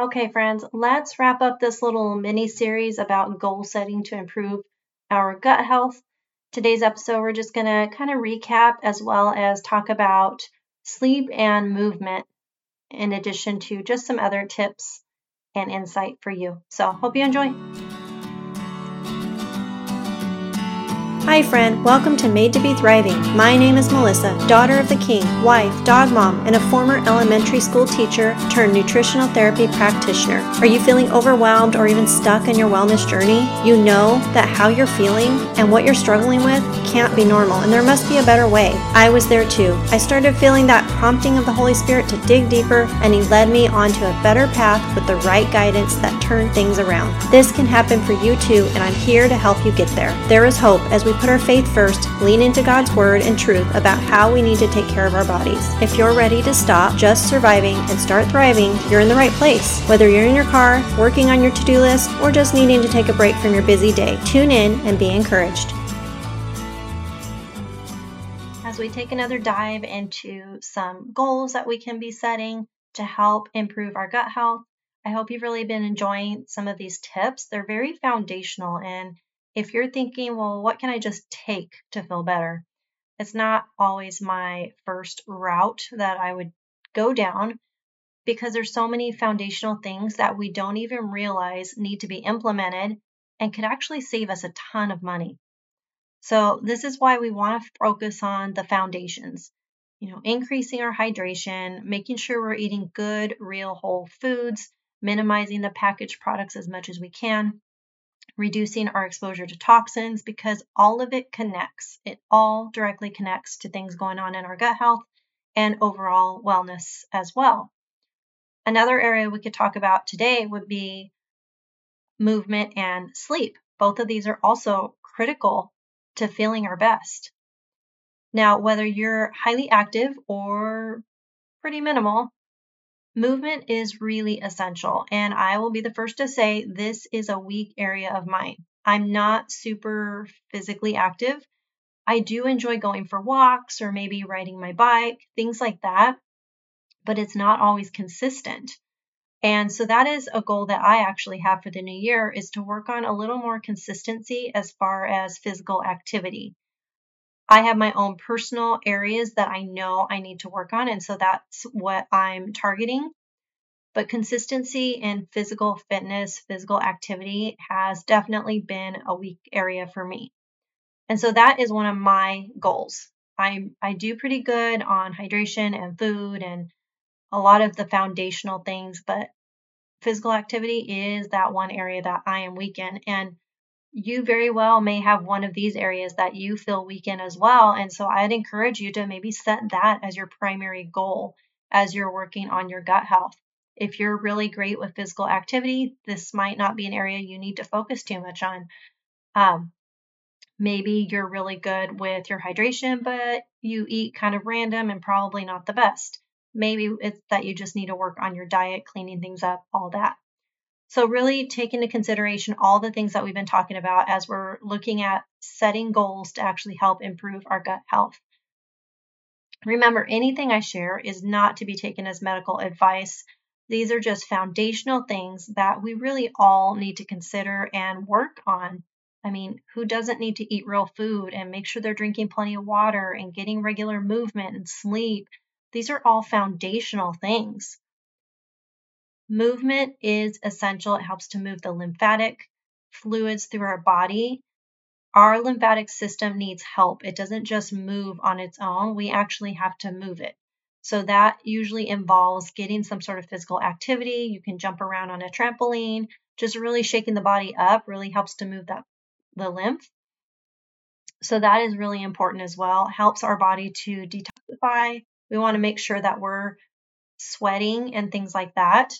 Okay, friends, let's wrap up this little mini series about goal setting to improve our gut health. Today's episode, we're just going to kind of recap as well as talk about sleep and movement, in addition to just some other tips and insight for you. So, hope you enjoy. Hi, friend. Welcome to Made to Be Thriving. My name is Melissa, daughter of the king, wife, dog mom, and a former elementary school teacher turned nutritional therapy practitioner. Are you feeling overwhelmed or even stuck in your wellness journey? You know that how you're feeling and what you're struggling with can't be normal, and there must be a better way. I was there too. I started feeling that prompting of the Holy Spirit to dig deeper, and He led me onto a better path with the right guidance that turned things around. This can happen for you too, and I'm here to help you get there. There is hope as we put our faith first, lean into God's word and truth about how we need to take care of our bodies. If you're ready to stop just surviving and start thriving, you're in the right place. Whether you're in your car, working on your to do list, or just needing to take a break from your busy day, tune in and be encouraged. As we take another dive into some goals that we can be setting to help improve our gut health, I hope you've really been enjoying some of these tips. They're very foundational and if you're thinking, well, what can I just take to feel better? It's not always my first route that I would go down because there's so many foundational things that we don't even realize need to be implemented and could actually save us a ton of money. So this is why we want to focus on the foundations. You know, increasing our hydration, making sure we're eating good, real whole foods, minimizing the packaged products as much as we can, reducing our exposure to toxins because all of it connects. It all directly connects to things going on in our gut health and overall wellness as well. Another area we could talk about today would be movement and sleep. Both of these are also critical to feeling our best. Now, whether you're highly active or pretty minimal, Movement is really essential, and I will be the first to say this is a weak area of mine. I'm not super physically active. I do enjoy going for walks or maybe riding my bike, things like that, but it's not always consistent. And so that is a goal that I actually have for the new year is to work on a little more consistency as far as physical activity. I have my own personal areas that I know I need to work on. And so that's what I'm targeting. But consistency in physical fitness, physical activity has definitely been a weak area for me. And so that is one of my goals. I, I do pretty good on hydration and food and a lot of the foundational things, but physical activity is that one area that I am weak in. And you very well may have one of these areas that you feel weak in as well. And so I'd encourage you to maybe set that as your primary goal as you're working on your gut health. If you're really great with physical activity, this might not be an area you need to focus too much on. Um, maybe you're really good with your hydration, but you eat kind of random and probably not the best. Maybe it's that you just need to work on your diet, cleaning things up, all that. So, really take into consideration all the things that we've been talking about as we're looking at setting goals to actually help improve our gut health. Remember, anything I share is not to be taken as medical advice. These are just foundational things that we really all need to consider and work on. I mean, who doesn't need to eat real food and make sure they're drinking plenty of water and getting regular movement and sleep? These are all foundational things. Movement is essential. It helps to move the lymphatic fluids through our body. Our lymphatic system needs help. It doesn't just move on its own, we actually have to move it. So that usually involves getting some sort of physical activity. You can jump around on a trampoline, just really shaking the body up really helps to move that the lymph. So that is really important as well. Helps our body to detoxify. We want to make sure that we're sweating and things like that.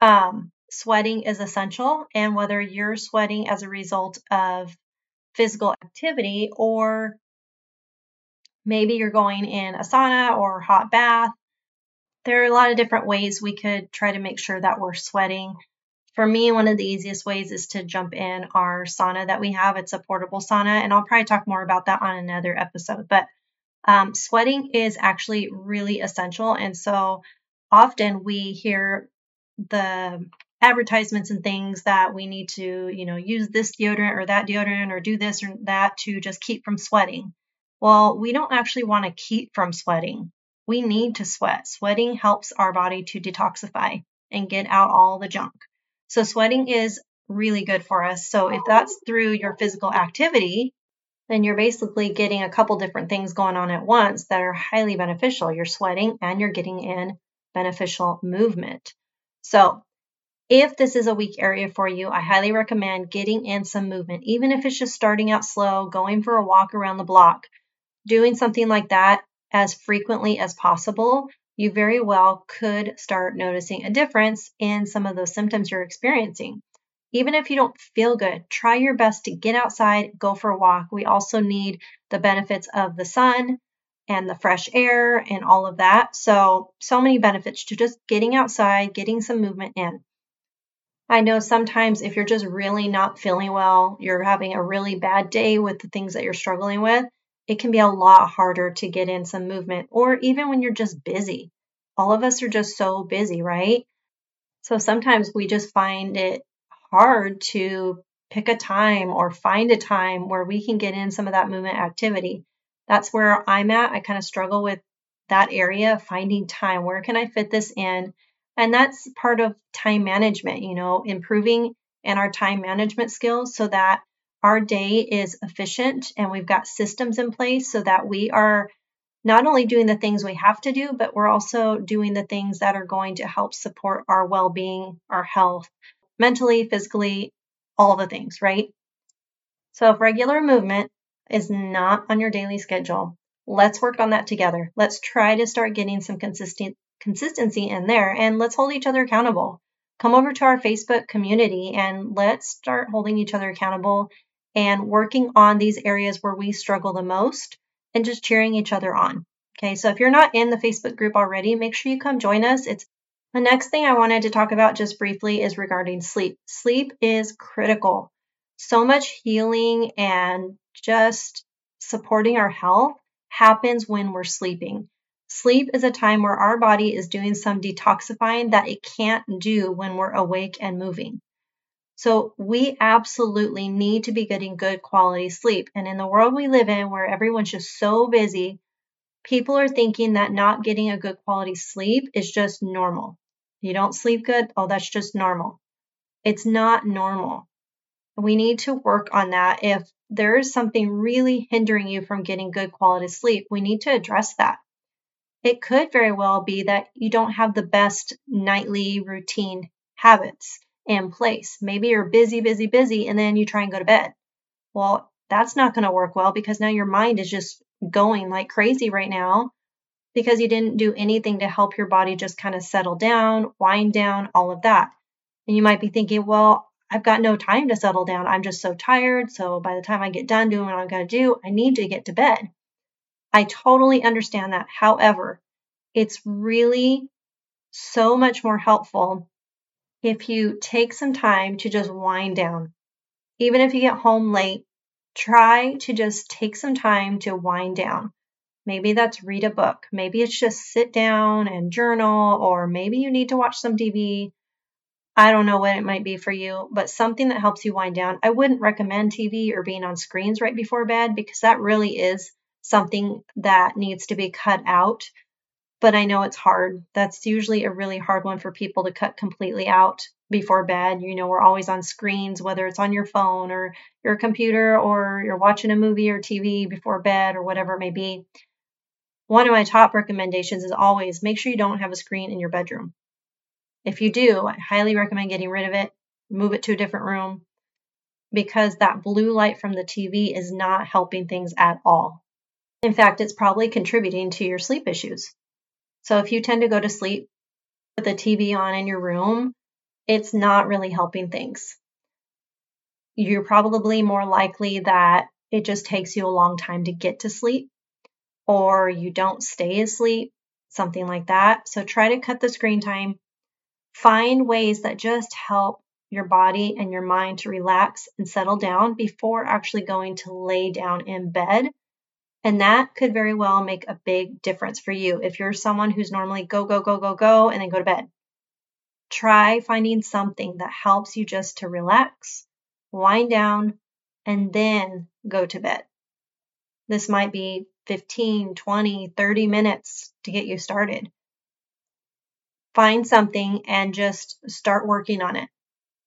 Um, sweating is essential, and whether you're sweating as a result of physical activity or maybe you're going in a sauna or hot bath, there are a lot of different ways we could try to make sure that we're sweating. For me, one of the easiest ways is to jump in our sauna that we have. It's a portable sauna, and I'll probably talk more about that on another episode. But um, sweating is actually really essential. And so often we hear the advertisements and things that we need to, you know, use this deodorant or that deodorant or do this or that to just keep from sweating. Well, we don't actually want to keep from sweating. We need to sweat. Sweating helps our body to detoxify and get out all the junk. So, sweating is really good for us. So, if that's through your physical activity, then you're basically getting a couple different things going on at once that are highly beneficial. You're sweating and you're getting in beneficial movement. So, if this is a weak area for you, I highly recommend getting in some movement, even if it's just starting out slow, going for a walk around the block. Doing something like that as frequently as possible, you very well could start noticing a difference in some of those symptoms you're experiencing. Even if you don't feel good, try your best to get outside, go for a walk. We also need the benefits of the sun and the fresh air and all of that. So, so many benefits to just getting outside, getting some movement in. I know sometimes if you're just really not feeling well, you're having a really bad day with the things that you're struggling with, it can be a lot harder to get in some movement, or even when you're just busy. All of us are just so busy, right? So sometimes we just find it hard to pick a time or find a time where we can get in some of that movement activity. That's where I'm at. I kind of struggle with that area, finding time. Where can I fit this in? And that's part of time management, you know, improving in our time management skills so that our day is efficient and we've got systems in place so that we are not only doing the things we have to do, but we're also doing the things that are going to help support our well being, our health, mentally, physically, all the things, right? So if regular movement is not on your daily schedule, let's work on that together. Let's try to start getting some consistent consistency in there and let's hold each other accountable. Come over to our Facebook community and let's start holding each other accountable and working on these areas where we struggle the most and just cheering each other on. Okay, so if you're not in the Facebook group already, make sure you come join us. It's the next thing I wanted to talk about just briefly is regarding sleep. Sleep is critical. So much healing and just supporting our health happens when we're sleeping. Sleep is a time where our body is doing some detoxifying that it can't do when we're awake and moving. So we absolutely need to be getting good quality sleep. And in the world we live in where everyone's just so busy, people are thinking that not getting a good quality sleep is just normal. You don't sleep good, oh, that's just normal. It's not normal. We need to work on that. If there is something really hindering you from getting good quality sleep, we need to address that it could very well be that you don't have the best nightly routine habits in place. Maybe you're busy, busy, busy, and then you try and go to bed. Well, that's not going to work well because now your mind is just going like crazy right now because you didn't do anything to help your body just kind of settle down, wind down, all of that. And you might be thinking, well, I've got no time to settle down. I'm just so tired. So by the time I get done doing what I've got to do, I need to get to bed. I totally understand that. However, it's really so much more helpful if you take some time to just wind down. Even if you get home late, try to just take some time to wind down. Maybe that's read a book. Maybe it's just sit down and journal, or maybe you need to watch some TV. I don't know what it might be for you, but something that helps you wind down. I wouldn't recommend TV or being on screens right before bed because that really is something that needs to be cut out. But I know it's hard. That's usually a really hard one for people to cut completely out before bed. You know, we're always on screens, whether it's on your phone or your computer or you're watching a movie or TV before bed or whatever it may be. One of my top recommendations is always make sure you don't have a screen in your bedroom. If you do, I highly recommend getting rid of it, move it to a different room because that blue light from the TV is not helping things at all. In fact, it's probably contributing to your sleep issues. So if you tend to go to sleep with the TV on in your room, it's not really helping things. You're probably more likely that it just takes you a long time to get to sleep, or you don't stay asleep, something like that. So try to cut the screen time. Find ways that just help your body and your mind to relax and settle down before actually going to lay down in bed and that could very well make a big difference for you if you're someone who's normally go, go, go, go, go, and then go to bed. try finding something that helps you just to relax, wind down, and then go to bed. This might be 15, 20, 30 minutes to get you started. Find something and just start working on it.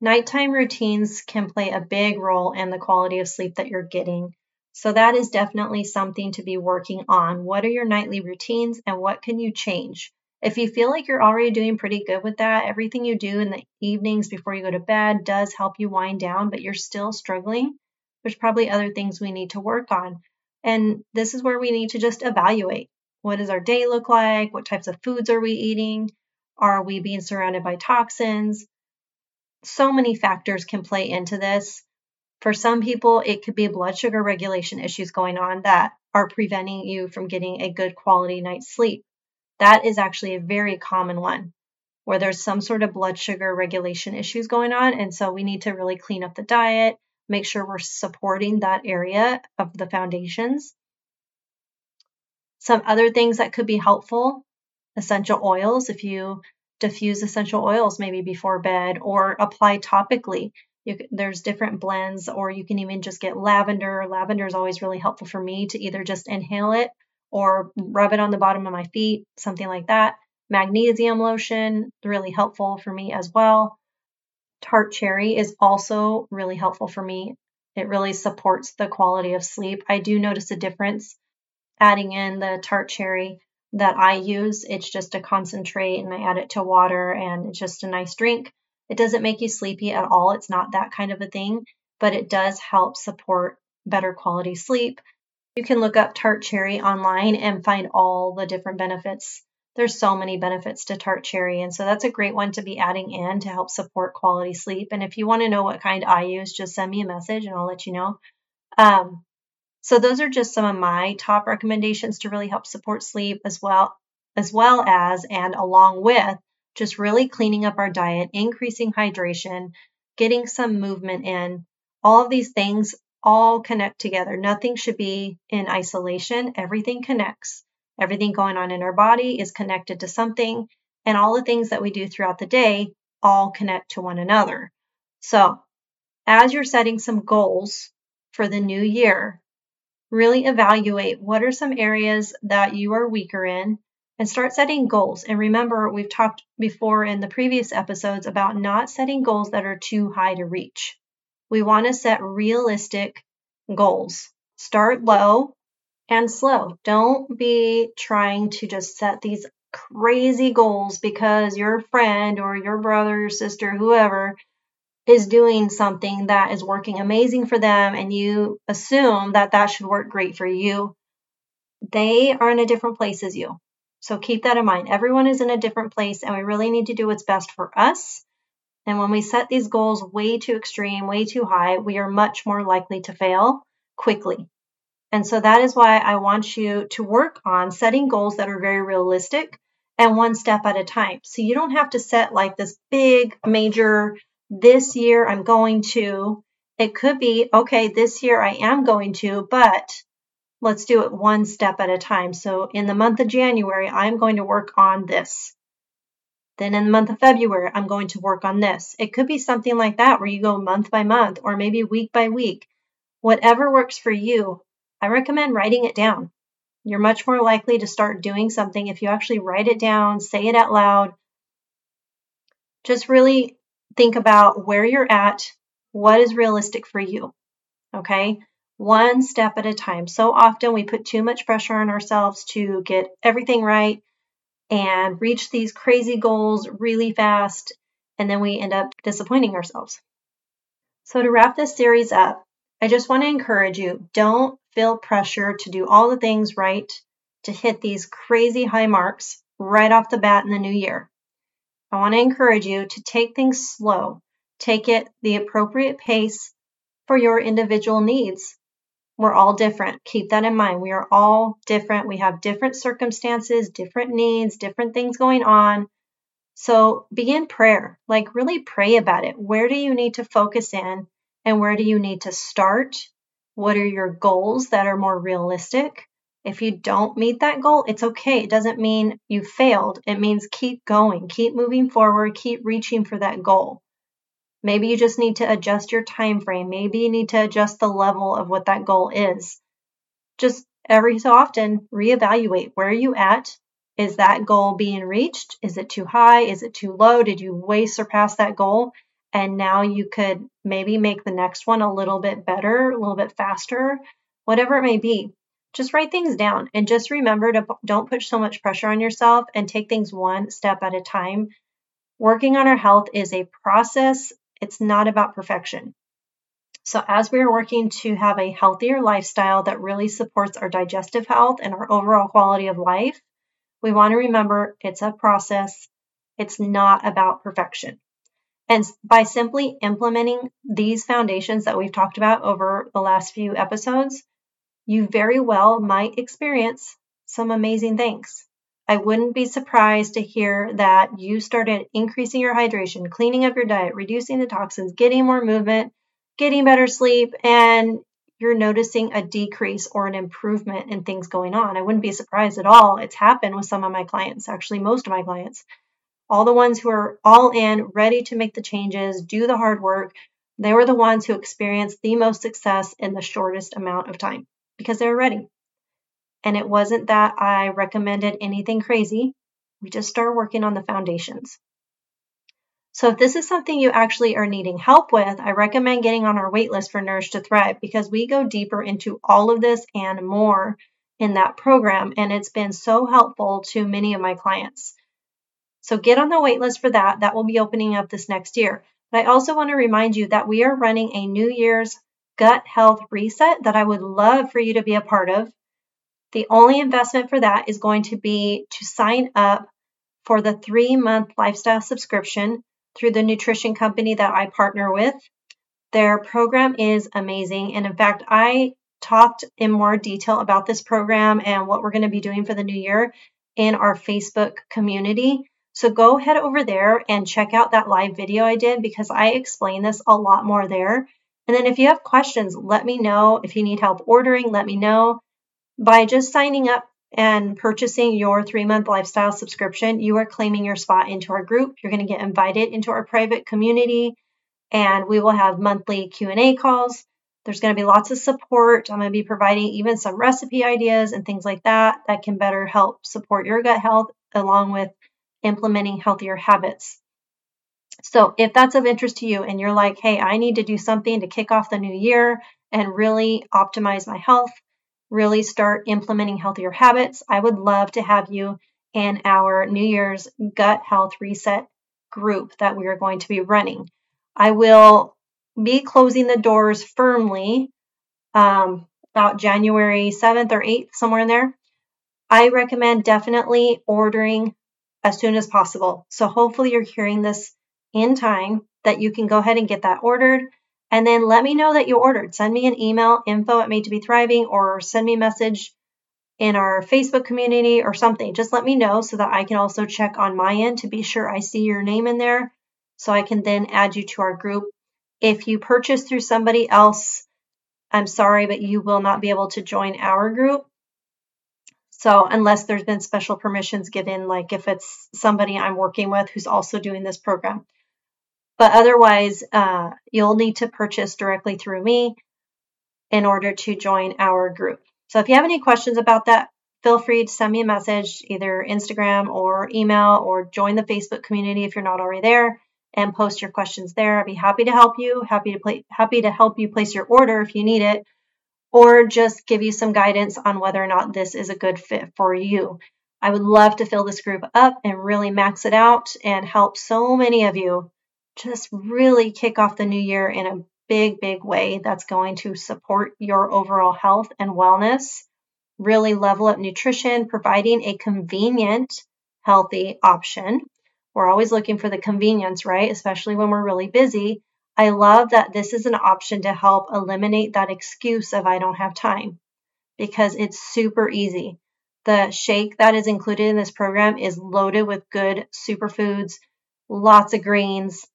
Nighttime routines can play a big role in the quality of sleep that you're getting. So, that is definitely something to be working on. What are your nightly routines and what can you change? If you feel like you're already doing pretty good with that, everything you do in the evenings before you go to bed does help you wind down, but you're still struggling, there's probably other things we need to work on. And this is where we need to just evaluate. What does our day look like? What types of foods are we eating? Are we being surrounded by toxins? So many factors can play into this. For some people, it could be blood sugar regulation issues going on that are preventing you from getting a good quality night's sleep. That is actually a very common one where there's some sort of blood sugar regulation issues going on. And so we need to really clean up the diet, make sure we're supporting that area of the foundations. Some other things that could be helpful essential oils, if you diffuse essential oils maybe before bed or apply topically. You, there's different blends, or you can even just get lavender. Lavender is always really helpful for me to either just inhale it or rub it on the bottom of my feet, something like that. Magnesium lotion, really helpful for me as well. Tart cherry is also really helpful for me. It really supports the quality of sleep. I do notice a difference adding in the tart cherry that I use. It's just a concentrate and I add it to water and it's just a nice drink. It doesn't make you sleepy at all. It's not that kind of a thing, but it does help support better quality sleep. You can look up tart cherry online and find all the different benefits. There's so many benefits to tart cherry, and so that's a great one to be adding in to help support quality sleep. And if you want to know what kind I use, just send me a message and I'll let you know. Um, so those are just some of my top recommendations to really help support sleep as well as well as and along with just really cleaning up our diet, increasing hydration, getting some movement in. All of these things all connect together. Nothing should be in isolation. Everything connects. Everything going on in our body is connected to something, and all the things that we do throughout the day all connect to one another. So, as you're setting some goals for the new year, really evaluate what are some areas that you are weaker in and start setting goals. And remember, we've talked before in the previous episodes about not setting goals that are too high to reach. We want to set realistic goals. Start low and slow. Don't be trying to just set these crazy goals because your friend or your brother, or sister, whoever is doing something that is working amazing for them and you assume that that should work great for you, they are in a different place as you. So keep that in mind. Everyone is in a different place and we really need to do what's best for us. And when we set these goals way too extreme, way too high, we are much more likely to fail quickly. And so that is why I want you to work on setting goals that are very realistic and one step at a time. So you don't have to set like this big, major this year I'm going to. It could be, okay, this year I am going to, but let's do it one step at a time. So in the month of January, I'm going to work on this. Then in the month of February, I'm going to work on this. It could be something like that where you go month by month or maybe week by week. Whatever works for you, I recommend writing it down. You're much more likely to start doing something if you actually write it down, say it out loud. Just really think about where you're at, what is realistic for you. Okay? One step at a time. So often we put too much pressure on ourselves to get everything right and reach these crazy goals really fast, and then we end up disappointing ourselves. So, to wrap this series up, I just want to encourage you don't feel pressure to do all the things right to hit these crazy high marks right off the bat in the new year. I want to encourage you to take things slow, take it the appropriate pace for your individual needs. We're all different. Keep that in mind. We are all different. We have different circumstances, different needs, different things going on. So begin prayer. Like, really pray about it. Where do you need to focus in and where do you need to start? What are your goals that are more realistic? If you don't meet that goal, it's okay. It doesn't mean you failed. It means keep going, keep moving forward, keep reaching for that goal. Maybe you just need to adjust your time frame. Maybe you need to adjust the level of what that goal is. Just every so often reevaluate where are you at? Is that goal being reached? Is it too high? Is it too low? Did you way surpass that goal? And now you could maybe make the next one a little bit better, a little bit faster, whatever it may be. Just write things down and just remember to don't put so much pressure on yourself and take things one step at a time. Working on our health is a process, it's not about perfection. So, as we are working to have a healthier lifestyle that really supports our digestive health and our overall quality of life, we want to remember it's a process, it's not about perfection. And by simply implementing these foundations that we've talked about over the last few episodes, you very well might experience some amazing things. I wouldn't be surprised to hear that you started increasing your hydration, cleaning up your diet, reducing the toxins, getting more movement, getting better sleep, and you're noticing a decrease or an improvement in things going on. I wouldn't be surprised at all. It's happened with some of my clients, actually, most of my clients. All the ones who are all in, ready to make the changes, do the hard work, they were the ones who experienced the most success in the shortest amount of time because they were ready. And it wasn't that I recommended anything crazy. We just started working on the foundations. So if this is something you actually are needing help with, I recommend getting on our waitlist for Nourish to Thrive because we go deeper into all of this and more in that program. And it's been so helpful to many of my clients. So get on the waitlist for that. That will be opening up this next year. But I also want to remind you that we are running a New Year's gut health reset that I would love for you to be a part of. The only investment for that is going to be to sign up for the three month lifestyle subscription through the nutrition company that I partner with. Their program is amazing. And in fact, I talked in more detail about this program and what we're going to be doing for the new year in our Facebook community. So go head over there and check out that live video I did because I explain this a lot more there. And then if you have questions, let me know. If you need help ordering, let me know. By just signing up and purchasing your three month lifestyle subscription, you are claiming your spot into our group. You're going to get invited into our private community, and we will have monthly Q&A calls. There's going to be lots of support. I'm going to be providing even some recipe ideas and things like that that can better help support your gut health along with implementing healthier habits. So, if that's of interest to you and you're like, hey, I need to do something to kick off the new year and really optimize my health, really start implementing healthier habits, I would love to have you in our New Year's Gut Health Reset group that we are going to be running. I will be closing the doors firmly um, about January 7th or 8th, somewhere in there. I recommend definitely ordering as soon as possible. So hopefully you're hearing this in time that you can go ahead and get that ordered. And then let me know that you ordered. Send me an email, info at made to be thriving, or send me a message in our Facebook community or something. Just let me know so that I can also check on my end to be sure I see your name in there so I can then add you to our group. If you purchase through somebody else, I'm sorry, but you will not be able to join our group. So, unless there's been special permissions given, like if it's somebody I'm working with who's also doing this program. But otherwise, uh, you'll need to purchase directly through me in order to join our group. So if you have any questions about that, feel free to send me a message, either Instagram or email, or join the Facebook community if you're not already there and post your questions there. I'd be happy to help you, happy to happy to help you place your order if you need it, or just give you some guidance on whether or not this is a good fit for you. I would love to fill this group up and really max it out and help so many of you just really kick off the new year in a big, big way that's going to support your overall health and wellness, really level up nutrition, providing a convenient, healthy option. We're always looking for the convenience, right? Especially when we're really busy. I love that this is an option to help eliminate that excuse of I don't have time because it's super easy. The shake that is included in this program is loaded with good superfoods, lots of greens,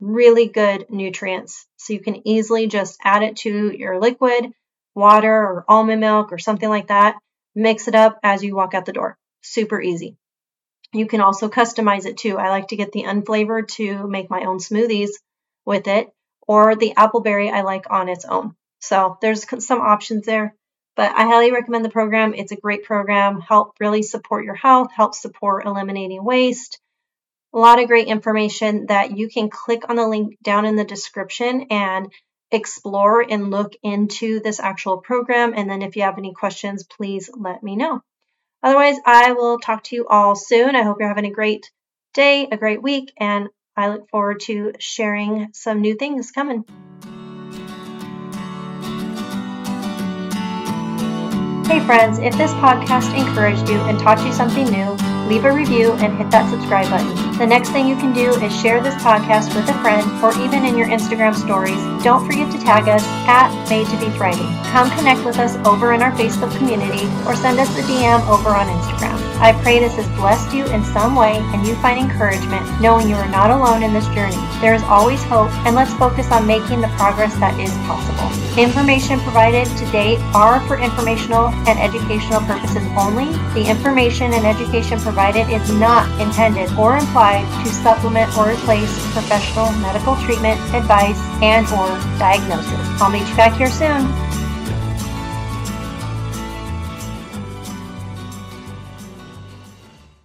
really good nutrients. So you can easily just add it to your liquid, water, or almond milk, or something like that. mix it up as you walk out the door. Super easy. You can also customize it too. I like to get the unflavored to make my own smoothies with it, or the appleberry I like on its own. So there's some options there, but I highly recommend the program. It's a great program, help really support your health, help support eliminating waste. A lot of great information that you can click on the link down in the description and explore and look into this actual program. And then if you have any questions, please let me know. Otherwise, I will talk to you all soon. I hope you're having a great day, a great week, and I look forward to sharing some new things coming. Hey friends, if this podcast encouraged you and taught you something new, leave a review and hit that subscribe button. The next thing you can do is share this podcast with a friend or even in your Instagram stories. Don't forget to tag us at Made to Be Thriving. Come connect with us over in our Facebook community or send us a DM over on Instagram. I pray this has blessed you in some way and you find encouragement knowing you are not alone in this journey. There is always hope, and let's focus on making the progress that is possible. Information provided to date are for informational and educational purposes only. The information and education provided is not intended or implied to supplement or replace professional medical treatment, advice, and or diagnosis. I'll meet you back here soon.